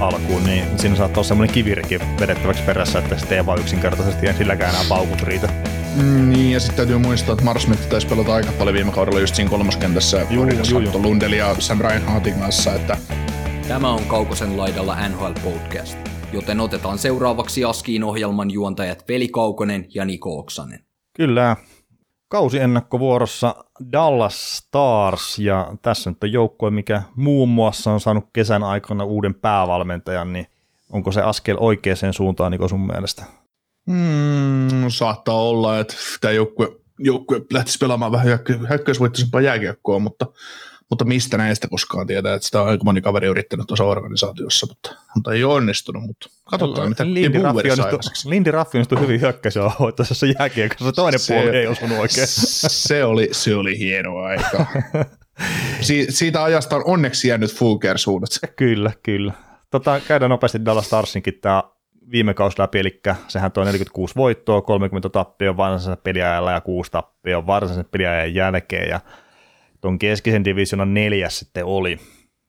Alkuun, niin siinä saattaa olla semmoinen kivirikki vedettäväksi perässä, että sitten ei vaan yksinkertaisesti ei silläkään enää paukut riitä. Mm, niin, ja sitten täytyy muistaa, että Marsmetti taisi pelata aika paljon viime kaudella just siinä kolmoskentässä Juu, juu, juu. Lundell ja Sam Reinhardtin kanssa, että Tämä on Kaukosen laidalla NHL Podcast, joten otetaan seuraavaksi Askiin ohjelman juontajat Veli Kaukonen ja Niko Oksanen. Kyllä. Kausi ennakkovuorossa Dallas Stars, ja tässä nyt on joukkue, mikä muun muassa on saanut kesän aikana uuden päävalmentajan, niin onko se askel oikeaan suuntaan niin sun mielestä? mm, saattaa olla, että tämä joukkue, joukkue lähtisi pelaamaan vähän hyökkäysvoittoisempaa jääkiekkoa, mutta, mutta mistä näistä koskaan tietää, että sitä on aika moni kaveri yrittänyt tuossa organisaatiossa, mutta, mutta ei ole onnistunut, mutta katsotaan, mitä Lindy Lindy Raffi onnistui. Lindy Raffi onnistui hyvin hyökkäisellä hoitoisessa jääkiekossa, toinen Se- puoli ei osunut oikein. Se oli, se oli hieno aika. Si- siitä ajasta on onneksi jäänyt Fulker suunnat. Kyllä, kyllä. Tota, käydään nopeasti Dallas Starsinkin tämä viime kausi läpi, eli sehän toi 46 voittoa, 30 tappia varsinaisella peliajalla ja 6 tappia varsinaisen peliajan jälkeen, ja tuon keskisen divisionan neljäs sitten oli.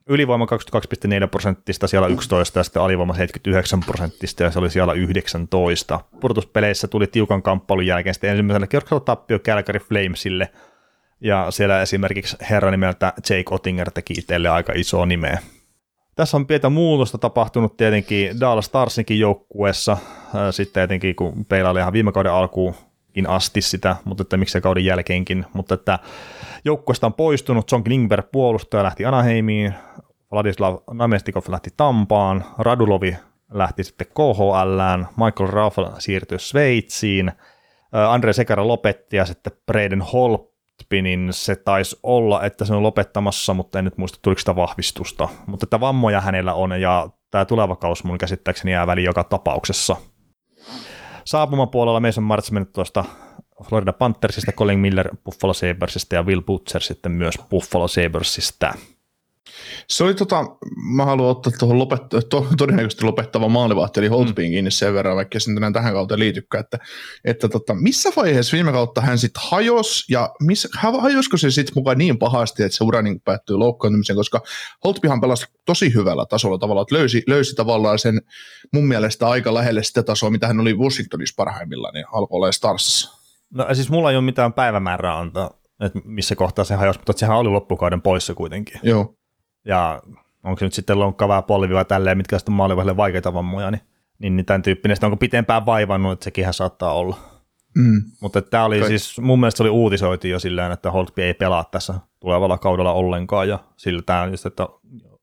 Ylivoima 22,4 prosenttista, siellä 11 ja sitten alivoima 79 prosenttista ja se oli siellä 19. Purtuspeleissä tuli tiukan kamppailun jälkeen sitten ensimmäisellä kierroksella tappio Calgary Flamesille ja siellä esimerkiksi herra nimeltä Jake Ottinger teki itselle aika isoa nimeä. Tässä on pientä muutosta tapahtunut tietenkin Dallas Starsinkin joukkueessa, sitten etenkin kun peilaili ihan viime kauden alkuunkin asti sitä, mutta että miksei kauden jälkeenkin, mutta että joukkueesta on poistunut, John Klingberg puolustaja lähti Anaheimiin, Vladislav Namestikov lähti Tampaan, Radulovi lähti sitten KHLään, Michael Raffel siirtyi Sveitsiin, ää, Andre Sekara lopetti ja sitten Braden Holtpinin se taisi olla, että se on lopettamassa, mutta en nyt muista tuliko sitä vahvistusta. Mutta että vammoja hänellä on ja tämä tuleva kausi mun käsittääkseni jää väliin joka tapauksessa. Saapumapuolella Mason mennyt tuosta Florida Panthersista, Colin Miller Buffalo Sabresista ja Will Butcher sitten myös Buffalo Sabresista. Se oli tota, mä haluan ottaa tuohon lopetta, to, todennäköisesti lopettava maalivahti, eli Holtbyin kiinni sen verran, vaikka se nyt enää tähän kautta liitykään, että, että tota, missä vaiheessa viime kautta hän sitten hajosi, ja missä, hajosko se sitten mukaan niin pahasti, että se ura niin päättyi loukkaantumiseen, koska Holtbyhan pelasi tosi hyvällä tasolla tavallaan, että löysi, löysi tavallaan sen mun mielestä aika lähelle sitä tasoa, mitä hän oli Washingtonissa parhaimmillaan, niin alkoi olla Starsissa. No siis mulla ei ole mitään päivämäärää antaa, että missä kohtaa se hajosi, mutta sehän oli loppukauden poissa kuitenkin. Joo. Ja onko se nyt sitten lonkkavaa polvia tälleen, mitkä sitten maalivahdelle vaikeita vammoja, niin, niin, niin tämän tyyppinen. Sitten onko pitempään vaivannut, että sekin saattaa olla. Mm. Mutta tämä oli Kai- siis, mun mielestä se oli uutisoitu jo silleen, että Holtby ei pelaa tässä tulevalla kaudella ollenkaan, ja sillä tämä on just, että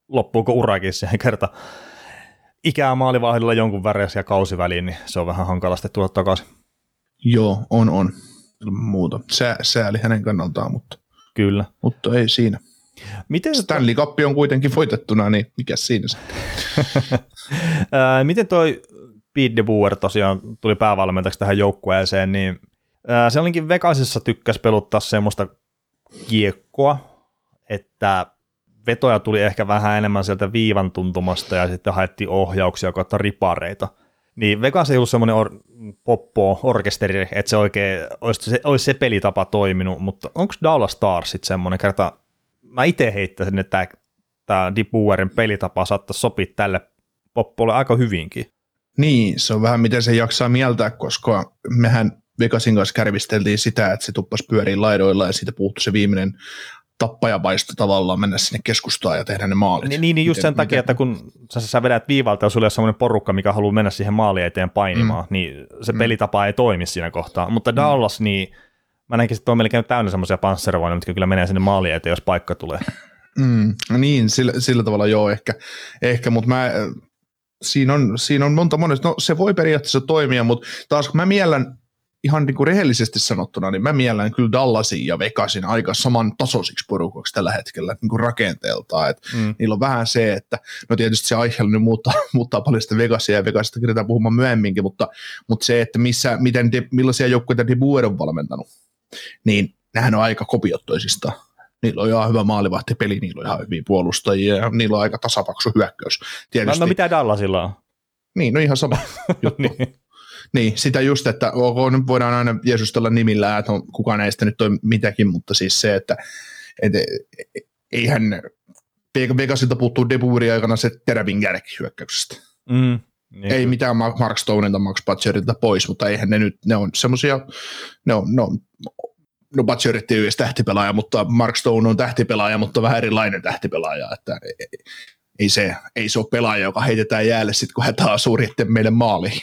loppuuko urakin siihen kerta ikää maalivahdilla jonkun väreisiä kausiväliin, niin se on vähän hankala sitten tulla takaisin. Joo, on, on. Muuta. Sää, sääli hänen kannaltaan, mutta, Kyllä. mutta ei siinä. Miten, Stanley Cup on kuitenkin voitettuna, niin mikä siinä se? miten toi Pete de Boer tosiaan tuli päävalmentajaksi tähän joukkueeseen, niin se olinkin Vegasissa tykkäs peluttaa semmoista kiekkoa, että vetoja tuli ehkä vähän enemmän sieltä viivan tuntumasta ja sitten haettiin ohjauksia kautta ripareita. Niin Vegas ei ollut semmoinen or- poppo orkesteri, että se oikein olisi se, olisi se pelitapa toiminut, mutta onko Dallas Stars sitten semmoinen kerta, mä itse heittäisin, että tämä Deep Boerin pelitapa saattaisi sopia tälle poppolle aika hyvinkin. Niin, se on vähän miten se jaksaa mieltää, koska mehän Vegasin kanssa kärvisteltiin sitä, että se tuppasi pyöriin laidoilla ja siitä puuttui se viimeinen tappajapaisto tavallaan mennä sinne keskustaan ja tehdä ne maalit. Niin, niin, niin just Miten- sen takia, miten- että kun sä, sä vedät viivalta ja sulla on semmoinen porukka, mikä haluaa mennä siihen maaliin eteen painimaan, mm. niin se Mm. pelitapa ei toimi siinä kohtaa. Mutta Dallas, niin mä näkisin, että on melkein täynnä semmoisia panssarovoja, mitkä kyllä menee sinne maaliin eteen, jos paikka tulee. Mm, no niin, sillä, sillä tavalla joo ehkä, ehkä mutta mä, äh, siinä on, siinä on monta monesta, no se voi periaatteessa toimia, mutta taas kun mä miellän ihan niin kuin rehellisesti sanottuna, niin mä miellän kyllä Dallasin ja Vegasin aika saman tasoisiksi porukoksi tällä hetkellä niin kuin rakenteeltaan, että Mm. niillä on vähän se, että no tietysti se aihe nyt muuttaa, muuttaa paljon sitä Vegasia ja Vegasista keretään puhumaan myöhemminkin, mutta, mutta se, että missä, miten de, millaisia joukkueita De Boer on valmentanut, niin nehän on aika kopiot toisistaan. Niillä on ihan hyvä maalivahtipeli, niillä on ihan hyviä puolustajia ja niillä on aika tasapaksu hyökkäys. Tietysti. No, no mitä Dallasilla on? Niin, no ihan sama juttu. niin. Niin. sitä just, että ok, nyt voidaan aina jeesustella nimillä, että on, kuka näistä nyt on mitäkin, mutta siis se, että et, eihän Vegasilta puuttuu Debuuri aikana se terävin järki hyökkäyksestä. Mm, niin. Ei mitään Mark Stonelta, Max Butcherilta pois, mutta eihän ne nyt, ne on semmoisia, ne on, ne on no Butcherit ei ole edes tähtipelaaja, mutta Mark Stone on tähtipelaaja, mutta vähän erilainen tähtipelaaja, että ei se, ei se ole pelaaja, joka heitetään jäälle sitten, kun hän taas meille maaliin.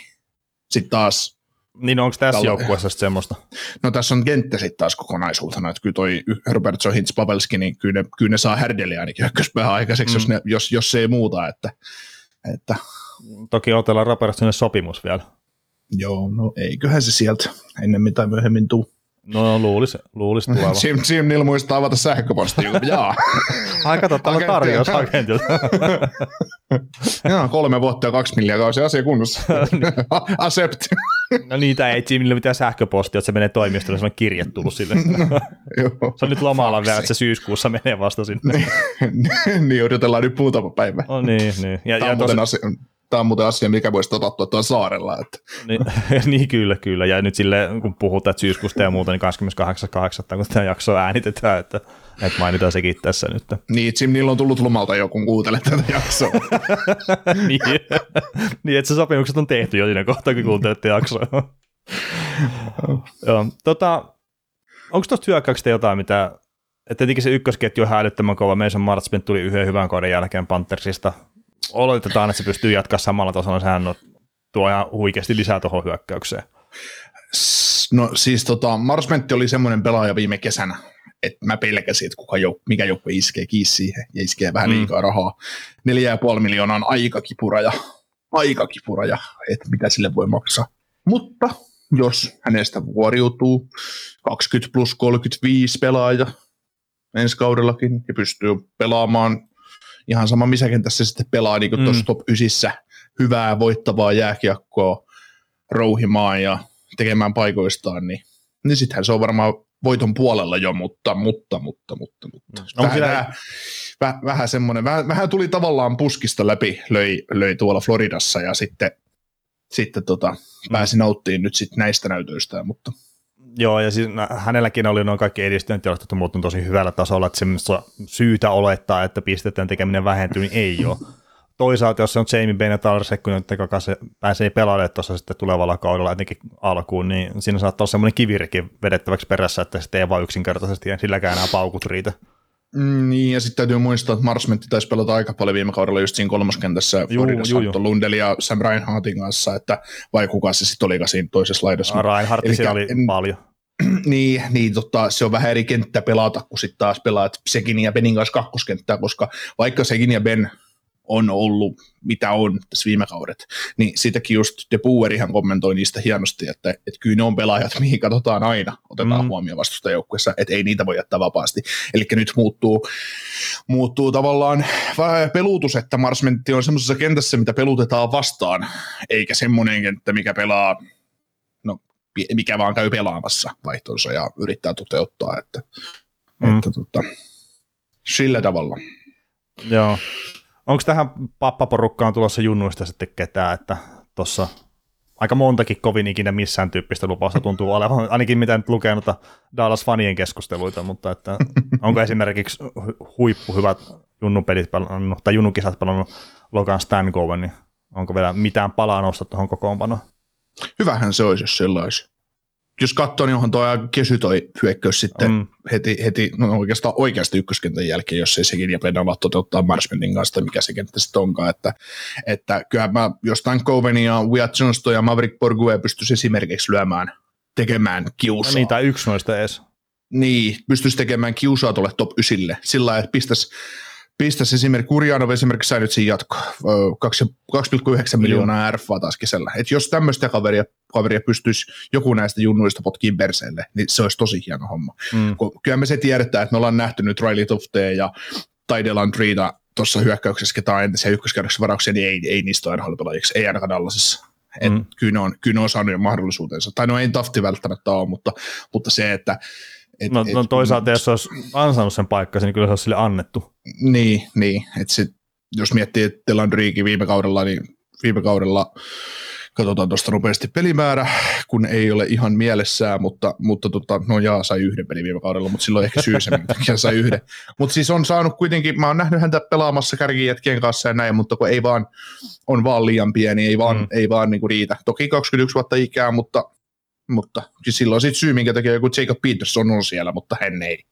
Sitten taas niin onko tässä joukkueessa semmoista? No tässä on kenttä sitten taas kokonaisuutena, että kyllä toi Robertson, Hintz, Pavelski, niin kyllä ne, kyllä ne saa härdeliä ainakin hyökkäyspäähän aikaiseksi, mm. jos, ne, jos, jos se ei muuta. Että, että. Toki otellaan Robertsonille sopimus vielä. Joo, no eiköhän se sieltä ennen tai myöhemmin tuu. No luulisi, luulisi tuleva. Jim, Jim Neal muistaa avata sähköposti. Jaa. Ai kato, täällä on tarjous agentilta. Joo, kolme vuotta ja kaksi miljoonaa kausi asia kunnossa. Accept. no niitä ei Jimille mitään sähköpostia, että se menee toimistolle, se on kirje tullut sille. no, se on nyt lomalla vielä, että se syyskuussa menee vasta sinne. niin, niin odotellaan nyt muutama päivä. No niin, niin. Ja, Tämä, ja tosi... asia, tämä on muuten asia, mikä voisi toteutua tuolla saarella. Että. Niin, niin, kyllä, kyllä. Ja nyt sille, kun puhutaan syyskuusta ja muuta, niin 28.8. kun tämä jakso äänitetään, että, että mainitaan sekin tässä nyt. Niin, Jim, niillä on tullut lomalta jo, kun kuuntelet tätä jaksoa. niin, niin, että se sopimukset on tehty jo siinä kohtaa, kun kuuntelette jaksoa. Joo, tota, onko tuosta hyökkäyksestä jotain, mitä että tietenkin se ykkösketju on häilyttömän kova. Mason Martsman tuli yhden hyvän kauden jälkeen Panthersista oletetaan, että se pystyy jatkaa samalla tasolla, sehän on, tuo ihan huikeasti lisää tuohon hyökkäykseen. No siis tota, Marsmentti oli semmoinen pelaaja viime kesänä, että mä pelkäsin, että kuka jouk- mikä joukkue iskee kiinni siihen ja iskee vähän mm. liikaa rahaa. 4,5 miljoonaa on aika kipuraja, aika kipuraja, että mitä sille voi maksaa. Mutta jos hänestä vuoriutuu 20 plus 35 pelaaja ensi kaudellakin ja pystyy pelaamaan ihan sama missä kentässä sitten pelaa niin kuin mm. tuossa top 9 hyvää voittavaa jääkiekkoa rouhimaan ja tekemään paikoistaan, niin, niin sittenhän se on varmaan voiton puolella jo, mutta, mutta, mutta, mutta, mutta. No, vähän, vähän, vähän, vähän semmoinen, vähän, vähän, tuli tavallaan puskista läpi, löi, löi tuolla Floridassa ja sitten, sitten tota, pääsi nauttiin nyt sitten näistä näytöistä, mutta Joo, ja siis hänelläkin oli noin kaikki edistyöntilastot muuttunut tosi hyvällä tasolla, että semmoista syytä olettaa, että pistetään tekeminen vähentyy, niin ei ole. Toisaalta, jos se on Jamie Bennett Alsekku, joka se pääsee pelaamaan tuossa sitten tulevalla kaudella etenkin alkuun, niin siinä saattaa olla semmoinen kivirikin vedettäväksi perässä, että se ei vaan yksinkertaisesti silläkään enää paukut riitä. Mm, niin, ja sitten täytyy muistaa, että Marsmentti taisi pelata aika paljon viime kaudella just siinä kolmoskentässä Floridassa Lundell ja Sam Reinhardtin kanssa, että vai kuka se sitten olikaan siinä toisessa laidassa. Reinhardt Elikkä, oli en, paljon. niin, niin tota, se on vähän eri kenttä pelata, kun sitten taas pelaat Sekin ja Benin kanssa kakkoskenttää, koska vaikka Sekin ja Ben on ollut, mitä on tässä viime kaudet. Niin sitäkin just De Boerihan kommentoi niistä hienosti, että, että kyllä ne on pelaajat, mihin katsotaan aina, otetaan mm. huomioon vastustajoukkuessa, että ei niitä voi jättää vapaasti. Eli nyt muuttuu, muuttuu tavallaan pelutus, että Marsmentti on semmoisessa kentässä, mitä pelutetaan vastaan, eikä semmoinen kenttä, mikä pelaa no, mikä vaan käy pelaamassa vaihtonsa ja yrittää toteuttaa, että, mm. että tota, sillä tavalla. Joo, Onko tähän pappaporukkaan tulossa junnuista sitten ketään, että tuossa aika montakin kovin ikinä missään tyyppistä lupausta tuntuu olevan, ainakin mitä nyt lukee noita Dallas-fanien keskusteluita, mutta että onko esimerkiksi huippuhyvät junnupelit pelannut, tai junnukisat pelannut Logan Stankoven, niin onko vielä mitään palaa nostaa tuohon kokoonpanoon? Hyvähän se olisi, jos sellaisi jos katsoo, niin onhan tuo kesy toi hyökkäys sitten mm. heti, heti no oikeastaan oikeasti ykköskentän jälkeen, jos ei sekin ja Pedala toteuttaa Marsmenin kanssa, mikä se kenttä sitten onkaan. Että, että kyllähän mä jostain Coveni ja Wyatt Johnston ja Maverick Borgue pystyisi esimerkiksi lyömään, tekemään kiusaa. No niin, tai yksi noista edes. Niin, pystyisi tekemään kiusaa tuolle top 9 sillä lailla, että pistäisi pistäisi esimerkiksi, Kurjanov esimerkiksi sai nyt siinä jatko, 2,9 miljoonaa RFA taas kesällä. Et jos tämmöistä kaveria, kaveria pystyisi joku näistä junnuista potkiin perseelle, niin se olisi tosi hieno homma. Mm. Kyllä me se tiedetään, että me ollaan nähty nyt Riley Tuftea ja Taidelan Triita tuossa hyökkäyksessä, ketä on entisiä ykköskäydöksen varauksia, niin ei, ei niistä ole nhl ei ainakaan Dallasissa. Et mm. kyllä, ne on, kyllä ne on saanut mahdollisuutensa. Tai no ei Tafti välttämättä ole, mutta, mutta se, että Et, No, et, no toisaalta, jos se olisi ansainnut sen paikkansa, niin kyllä se olisi sille annettu. Niin, niin. että sit, jos miettii, että Telandriikin viime kaudella, niin viime kaudella katsotaan tuosta nopeasti pelimäärä, kun ei ole ihan mielessään, mutta, mutta tota, no jaa, sai yhden pelin viime kaudella, mutta silloin ehkä syy se, mikä sai yhden. Mutta siis on saanut kuitenkin, mä oon nähnyt häntä pelaamassa kärkijätkien kanssa ja näin, mutta kun ei vaan, on vaan liian pieni, ei vaan, mm. ei vaan niinku riitä. Toki 21 vuotta ikää, mutta, mutta siis silloin sit syy, minkä takia joku Jacob Peterson on siellä, mutta hän ei.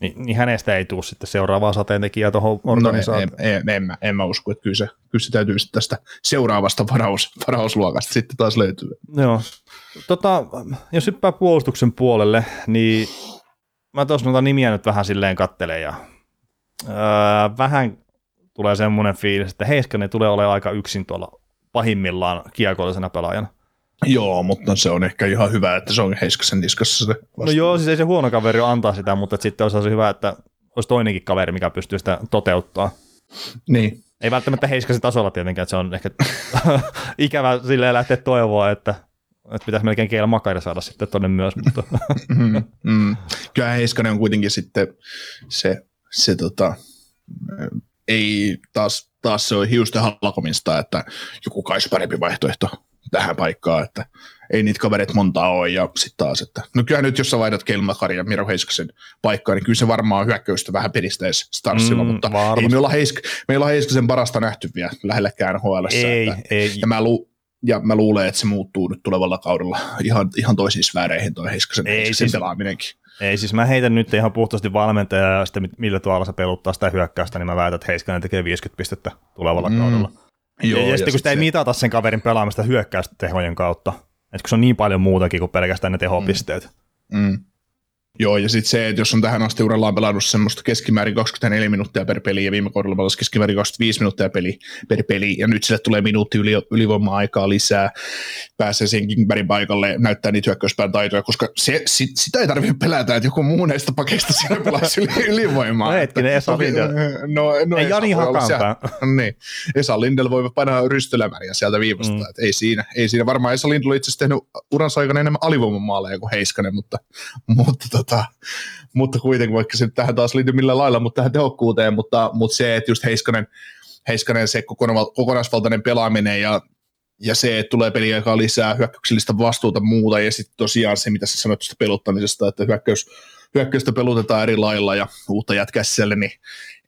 Niin, niin hänestä ei tule sitten seuraavaa sateentekijää tuohon No, en, organisaatioon. en, en, en, mä, en mä usko, että kyllä se, kyllä se täytyy sitten tästä seuraavasta varaus, varausluokasta sitten taas löytyä. Joo. Tota, jos hyppää puolustuksen puolelle, niin mä tuossa noita nimiä nyt vähän silleen kattelen ja öö, vähän tulee semmoinen fiilis, että Heiskanen tulee olemaan aika yksin tuolla pahimmillaan kiekollisena pelaajana. Joo, mutta se on ehkä ihan hyvä, että se on Heiskasen niskassa se No joo, siis ei se huono kaveri antaa sitä, mutta sitten olisi se hyvä, että olisi toinenkin kaveri, mikä pystyy sitä toteuttaa. Niin. Ei välttämättä Heiskasen tasolla tietenkään, että se on ehkä ikävä silleen lähteä toivoa, että, että pitäisi melkein Keila Makari saada sitten tonne myös, mutta Mm, mm. Kyllä Heiskanen on kuitenkin sitten se, se tota, ei taas, taas se on hiusten halkomista, että joku kai parempi vaihtoehto tähän paikkaan, että ei niitä kavereita montaa ole, ja sitten taas, että no kyllä nyt jos sä vaihdat Kelmakari ja Miro Heiskasen paikkaa, niin kyllä se varmaan hyökkäystä vähän pedistäisi Starsilla, Mm, mutta varmasti. ei me olla, Heisk, me ei olla Heiskasen parasta nähty vielä lähellekään nhl ei, että, ei. ja mä, lu, ja mä luulen, että se muuttuu nyt tulevalla kaudella ihan, ihan toisiin sfääreihin toi Heiskasen, Ei, Heiskasen siis- pelaaminenkin. Ei, siis mä heitän nyt ihan puhtaasti valmentaja ja sitten millä tavalla se peluttaa sitä hyökkäystä, niin mä väitän, että Heiskanen tekee 50 pistettä tulevalla mm. kaudella. Joo, ja, ja, sitten kun sit sitä ei se- mitata sen kaverin pelaamista hyökkäystehojen kautta, että kun se on niin paljon muutakin kuin pelkästään ne tehopisteet. Mm. Joo, ja sitten se, että jos on tähän asti urallaan pelannut semmoista keskimäärin 24 minuuttia per peli, ja viime kaudella pelasi keskimäärin 25 minuuttia peli, per peli, ja nyt sille tulee minuutti yli, ylivoima-aikaa lisää, pääsee siihen Kingbergin paikalle, näyttää niitä hyökkäyspään taitoja, koska se, sit, sitä ei tarvitse pelätä, että joku muu näistä pakeista siinä pelaisi yli, ylivoimaa. No hetkinen, Esa Toki- Lindell. No, no Ei Jani siellä- Hakanpää. niin. Esa Lindell voi painaa rystylämäriä sieltä viivasta. Mm. Ei, siinä, ei siinä. Varmaan Esa Lindell on itse asiassa tehnyt uransa aikana enemmän alivoimamaaleja kuin Heiskanen, mutta, mutta, tota, mutta kuitenkin, vaikka se tähän taas liittyy millään lailla, mutta tähän tehokkuuteen, mutta, mutta se, että just Heiskanen, Heiskanen se kokona- kokonaisvaltainen pelaaminen ja ja se, että tulee peliaikaa lisää, hyökkäyksellistä vastuuta muuta, ja sitten tosiaan se, mitä sä sanoit tuosta peluttamisesta, että hyökkäys, hyökkäystä pelutetaan eri lailla ja uutta jätkää siellä, niin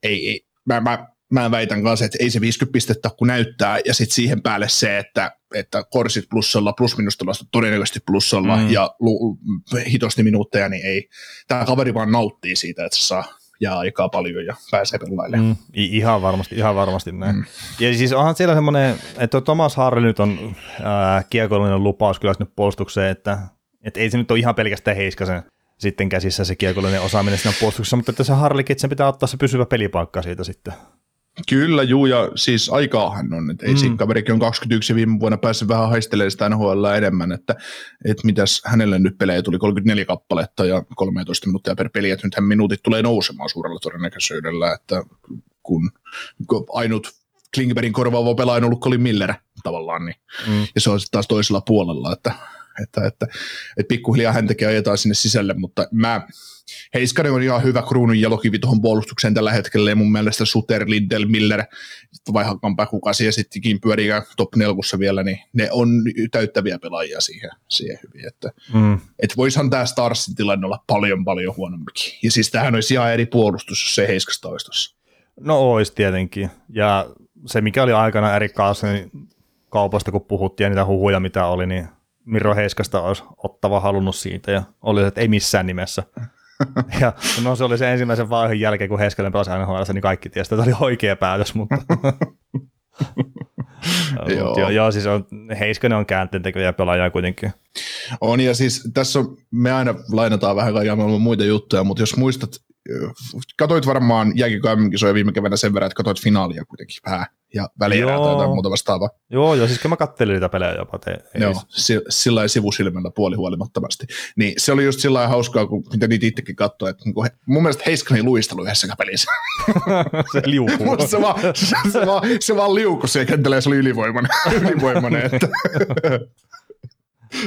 ei, ei mä, mä, mä väitän kanssa, että ei se 50 pistettä kun näyttää, ja sitten siihen päälle se, että, että korsit plussalla, plus minusta todennäköisesti plussalla, Mm. ja lu, hitosti minuutteja, niin ei. Tämä kaveri vaan nauttii siitä, että se saa jää aikaa paljon ja pääsee pelailemaan. Mm, ihan varmasti, ihan varmasti näin. Mm. Ja siis onhan siellä semmoinen, että Thomas Harri nyt on ää, kiekollinen lupaus kyllä sinne puolustukseen, että, että ei se nyt ole ihan pelkästään Heiskasen sitten käsissä se kiekollinen osaaminen siinä puolustuksessa, mutta että se Harlikin, että sen pitää ottaa se pysyvä pelipaikka siitä sitten. Kyllä, juu, ja siis aikaahan on, että ei Mm. kaverikin on 21 ja viime vuonna päässyt vähän haistelemaan sitä NHL enemmän, että, että mitäs hänelle nyt pelejä tuli 34 kappaletta ja 13 minuuttia per peli, että nythän minuutit tulee nousemaan suurella todennäköisyydellä, että kun, kun ainut Klingbergin korvaava pelaaja on ollut Colin Miller tavallaan, niin, Mm. ja se on sitten taas toisella puolella, että, että, että, että pikkuhiljaa häntäkin ajetaan sinne sisälle, mutta mä, Heiskanen on ihan hyvä kruunun jalokivi tuohon puolustukseen tällä hetkellä, ja mun mielestä Suter, Lindell, Miller, vai Hakanpää kuka siellä sittenkin pyörii top nelkussa vielä, niin ne on täyttäviä pelaajia siihen, siihen hyvin, että Mm. et voisihan tämä Starsin tilanne olla paljon paljon huonompikin. Ja siis tämähän olisi ihan eri puolustus, jos se Heiskasta olisi tossa. No ois tietenkin. Ja se, mikä oli aikana Erik Carlsonin kaupasta, kun puhuttiin ja niitä huhuja, mitä oli, niin Miro Heiskasta olisi ottava halunnut siitä ja oli se, että ei missään nimessä. Ja no se oli se ensimmäisen vaiheen jälkeen, kun Heiskanen pelasi NHL, niin kaikki tiesi, että tämä oli oikea päätös, mutta... joo. joo, joo, siis on, Heiskanen on käänteentekijä pelaaja kuitenkin. On, ja siis tässä on, me aina lainataan vähän kaikkia maailman muita juttuja, mutta jos muistat, katoit varmaan jääkiekko viime keväänä sen verran, että katoit finaalia kuitenkin vähän, ja välierää tai jotain muuta vastaavaa. Joo, joo, siis mä kattelin niitä pelejä jopa. Te, ei, Joo, si- sillä lailla sivusilmällä puolihuolimattomasti. Niin se oli just sillä hauskaa, kun mitä niitä itsekin katsoi, että niinku he, mun mielestä Heiskanen luistelu yhdessä pelissä. se liukuu. Se, vaan, se, se, vaan, se vaan liukui siihen kentälle ja se oli ylivoimainen. ylivoimainen että.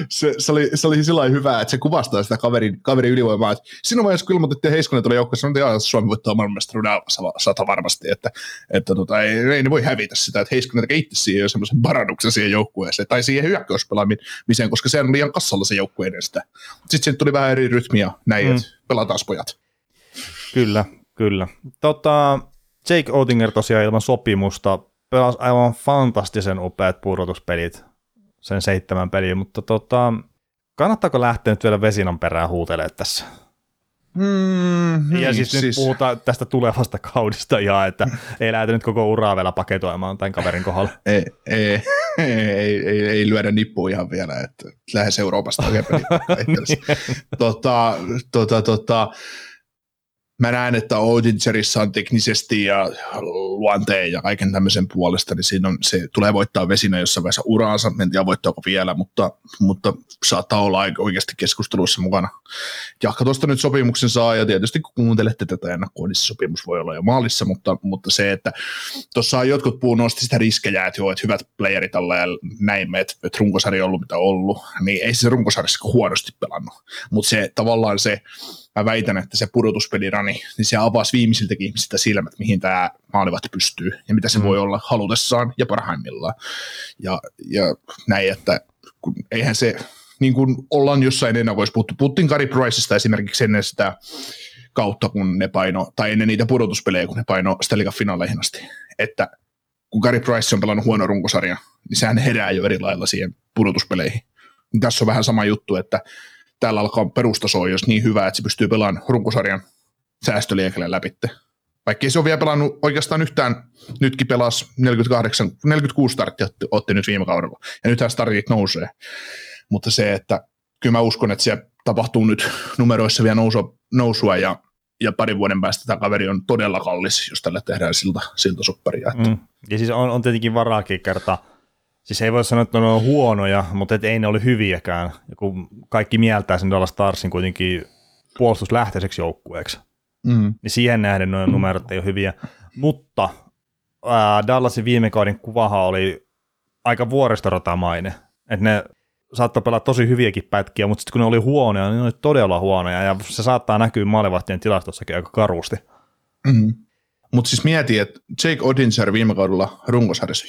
Se, se, oli, se oli sillä hyvä, että se kuvastaa sitä kaverin, kaverin ylivoimaa. Siinä vaiheessa, kun ilmoitettiin Heiskonen tuli joukkoon, sanoi, että Suomi voittaa maailmanmestaruuden sata varmasti, että, että tota, ei, ei, ne voi hävitä sitä, että Heiskonen tekee itse siihen semmoisen parannuksen siihen joukkueeseen, tai siihen hyökkäyspelaamiseen, koska se on liian kassalla se joukkue edes sitä. Sitten tuli vähän eri rytmiä näin, mm. että pelataan pojat. Kyllä, kyllä. Tota, Jake Oettinger tosiaan ilman sopimusta pelasi aivan fantastisen upeat pudotuspelit sen seitsemän peliä, mutta tota, kannattaako lähteä nyt vielä Vesinan perään huutelemaan tässä? Mm, ja niin, siis, siis, nyt puhutaan tästä tulevasta kaudesta ja että ei lähdetä nyt koko uraa vielä paketoimaan tämän kaverin kohdalla. Ei, ei, ei, ei, ei, lyödä nippua ihan vielä, että lähes Euroopasta oikein tota, tota, tota, mä näen, että Odingerissa on teknisesti ja luonteen ja kaiken tämmöisen puolesta, niin siinä on, se tulee voittaa vesinä jossain vaiheessa uraansa, en tiedä voittaako vielä, mutta, mutta saattaa olla oikeasti keskusteluissa mukana. Jahka tuosta nyt sopimuksen saa, ja tietysti kun kuuntelette tätä ennakkoa, niin sopimus voi olla jo maalissa, mutta, mutta se, että tuossa jotkut puu nosti sitä riskejä, että joo, että hyvät playerit alla ja näin, että, että runkosarja on ollut mitä ollut, niin ei se runkosarjassa huonosti pelannut, mutta se tavallaan se, mä väitän, että se pudotuspelirani, niin se avasi viimeisiltäkin ihmisiltä silmät, mihin tämä maalivat pystyy ja mitä se mm. voi olla halutessaan ja parhaimmillaan. Ja, ja näin, että kun, eihän se, niin kuin ollaan jossain ennakoissa puhuttu, puhuttiin Gary Priceista esimerkiksi ennen sitä kautta, kun ne paino, tai ennen niitä pudotuspelejä, kun ne paino Stanley finaaleihin asti, että kun Gary Price on pelannut huono runkosarja, niin sehän herää jo eri lailla siihen pudotuspeleihin. Niin tässä on vähän sama juttu, että täällä alkaa perustaso jos niin hyvä, että se pystyy pelaamaan runkosarjan säästöliekelle läpi. Vaikka se on vielä pelannut oikeastaan yhtään, nytkin pelasi 48, 46 starttia otti nyt viime kaudella, ja nythän startit nousee. Mutta se, että kyllä mä uskon, että siellä tapahtuu nyt numeroissa vielä nousua, nousua ja, ja parin vuoden päästä tämä kaveri on todella kallis, jos tällä tehdään siltä, siltä sopparia. Mm. Ja siis on, on tietenkin varaakin kertaa Siis ei voi sanoa, että ne on huonoja, mutta et ei ne ole hyviäkään. Ja kun kaikki mieltää sen Dallas Starsin kuitenkin puolustuslähtöiseksi joukkueeksi, mm. niin siihen nähden nuo numerot ei ole hyviä. Mutta ää, Dallasin viime kauden kuvahan oli aika vuoristoratamainen. Että ne saattoi pelata tosi hyviäkin pätkiä, mutta sitten kun ne oli huonoja, niin ne oli todella huonoja, ja se saattaa näkyä maalivahtien tilastossakin aika karusti. Mm. Mutta siis mieti, että Jake Odinser viime kaudella runkosarjassa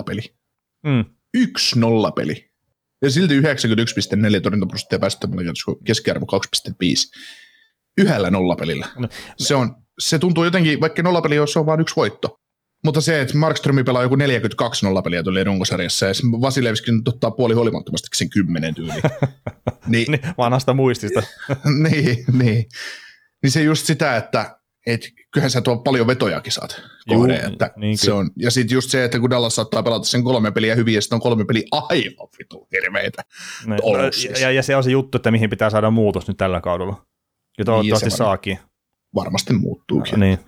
1-0 peli. Mm. Yksi nollapeli. Ja silti 91,4 torjuntaprosenttia päästömällä keskiarvo 2,5. Yhdellä nollapelillä. No. Se, on, se tuntuu jotenkin, vaikka nollapeli on, se on vain yksi voitto. Mutta se, että Markström pelaa joku 42 nollapeliä tuli runkosarjassa ja Vasilevskin ottaa puoli huolimattomasti sen kymmenen tyyli. niin, niin, vanhasta muistista. niin, niin. Niin se just sitä, että et kyllähän sä tuo paljon vetojakin saat kohde, Juu, että niin se on, ja sitten just se, että kun Dallas saattaa pelata sen kolme peliä hyvin, ja sitten on kolme peliä aivan vitu hirveitä. Niin, no, siis. ja, ja, se on se juttu, että mihin pitää saada muutos nyt tällä kaudella. Ja toivottavasti niin, saakin. Varmasti muuttuukin. Niin.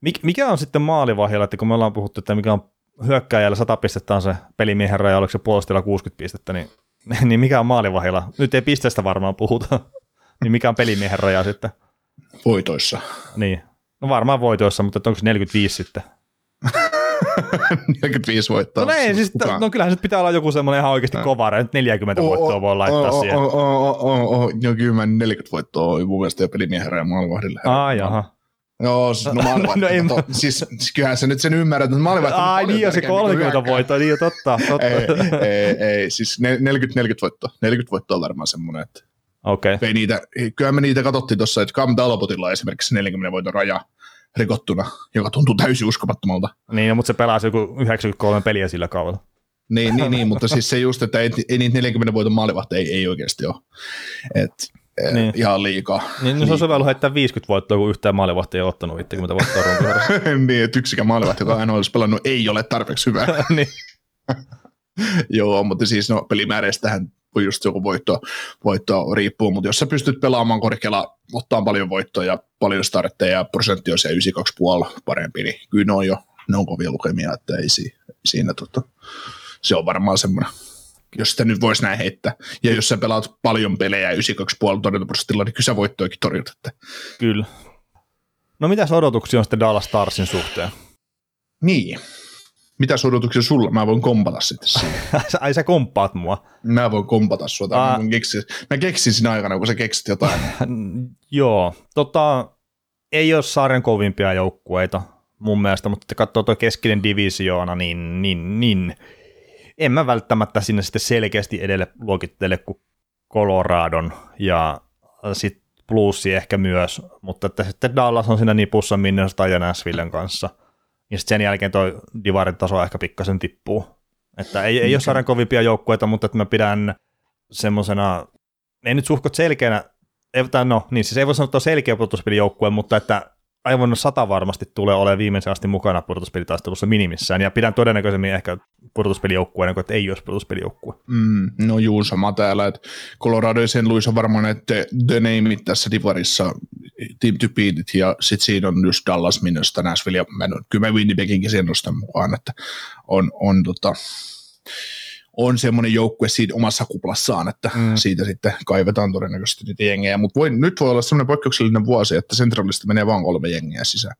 Mik, mikä on sitten maalivahjalla, että kun me ollaan puhuttu, että mikä on hyökkäjällä 100 pistettä on se pelimiehen raja, oliko se puolustella 60 pistettä, niin, niin mikä on maalivahjalla? Nyt ei pisteestä varmaan puhuta. niin mikä on pelimiehen raja sitten? Voitoissa. Niin, no varmaan voitoissa, mutta onko se 45 sitten? 45 voittoa. No, näin, siis, no kyllähän se pitää olla joku semmoinen ihan oikeasti kova, että 40 oh, voittoa voi laittaa oh, siihen. Oh, oh, oh, oh, no kyllä 40 voittoa on mun mielestä jo pelimiehen ja maalivahdille. Ah, jaha. Joo, siis no maalivahti. no, no, siis, siis kyllähän sä nyt sen ymmärrät, että maalivahti... Ai niin, jo se 30 voittoa, niin jo totta. totta. ei, ei, ei, siis 40, 40 voittoa. 40 voittoa on varmaan semmoinen, että Okay. Ei niitä, kyllä me niitä katsottiin tuossa, että Cam Talbotilla esimerkiksi 40 voiton raja rikottuna, joka tuntuu täysin uskomattomalta. Niin, no, mutta se pelasi joku 93 peliä sillä kaudella. Niin, niin, niin, mutta siis se just, että ei, ei niitä 40 voiton maalivahti ei, ei oikeasti ole. Et, eh, niin. Ihan liikaa. Niin, no se on sovellu heittää 50 voittoa, kun yhtään maalivahti ei ole ottanut 50 voittoa niin, että yksikään maalivahti, joka aina olisi pelannut, ei ole tarpeeksi hyvä. niin. Joo, mutta siis no, pelimääräistähän just joku voitto, voitto riippuu, mutta jos sä pystyt pelaamaan korkealla, ottaa paljon voittoja ja paljon startteja ja prosentti on se 92,5 parempi, niin kyllä ne on jo ne on kovia lukemia, että ei siinä, siinä tota, se on varmaan semmoinen, jos sitä nyt voisi näin heittää. Ja jos sä pelaat paljon pelejä 92,5 torjuntaprosentilla, niin kyllä sä voittoikin torjut. Että. Kyllä. No mitäs odotuksia on sitten Dallas Starsin suhteen? Niin. Mitä odotuksia sulla? Mä voin kompata sitten siihen. Ai sä komppaat mua. Mä voin kompata sua. Tai mä, keksin, mä keksin sinä aikana, kun sä keksit jotain. Joo, tota, ei ole sarjan kovimpia joukkueita mun mielestä, mutta katsoo tuo keskinen divisioona, niin, niin, niin en mä välttämättä sinne sitten selkeästi edelle luokittele kuin Coloradon ja sitten plussi ehkä myös, mutta että sitten Dallas on siinä nipussa Minnesota ja Nashvillen kanssa. Ja sitten sen jälkeen tuo divarin taso ehkä pikkasen tippuu. Että ei, ei ole sarjan kovimpia joukkueita, mutta että mä pidän semmoisena, ei nyt suhkot selkeänä, ei, no niin, siis ei voi sanoa, että on selkeä pudotuspelijoukkue, mutta että aivan sata varmasti tulee olemaan viimeisen asti mukana pudotuspelitaistelussa minimissään, ja pidän todennäköisemmin ehkä pudotuspelijoukkueen, kuin että ei olisi pudotuspelijoukkue. Mm, no juu, sama täällä, että Colorado ja sen Luis on varmaan että the name tässä divarissa, team to beat ja sitten siinä on just Dallas, Minnesota, Nashville, ja mä, kyllä mä Winnipeginkin sen nostan mukaan, että on, on tota, on semmoinen joukkue siinä omassa kuplassaan, että mm. siitä sitten kaivetaan todennäköisesti niitä jengejä, mutta voi, nyt voi olla semmoinen poikkeuksellinen vuosi, että Centralista menee vain kolme jengiä sisään.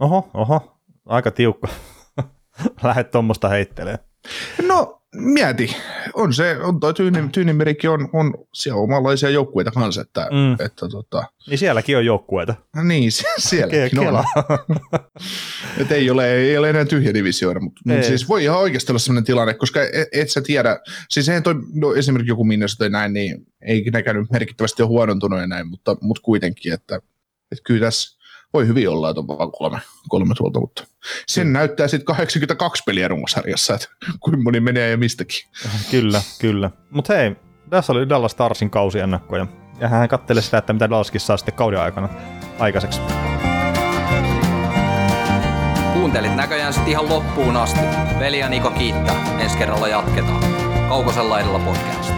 Oho, oho, aika tiukka. Lähet tuommoista heittelee. No mieti, on se, on toi Tyyni, Tyynimerikin on, on siellä omanlaisia joukkueita kanssa, että, mm. että tota... Niin sielläkin on joukkueita. Niin, sielläkin on. että ei ole, ei ole enää tyhjä divisioida, mutta, mutta siis voi ihan oikeasti olla sellainen tilanne, koska et, et sä tiedä, siis toi, no esimerkiksi joku Minnesota tai näin, niin ei nekään nyt merkittävästi ole huonontunut ja näin, mutta, mutta kuitenkin, että, että kyllä tässä voi hyvin olla, että on vaan kolme, kolme tuolta, mutta sen mm. näyttää sitten 82 peliä runkosarjassa, että kuinka moni menee ja mistäkin. Kyllä, kyllä. Mutta hei, tässä oli Dallas Starsin kausiennakko ja, ja hän kattelee sitä, että mitä Dallaskin saa sitten kauden aikana aikaiseksi. Kuuntelit näköjään sitten ihan loppuun asti. Veli ja Niko kiittää. Ensi kerralla jatketaan. Kaukosella edellä podcast.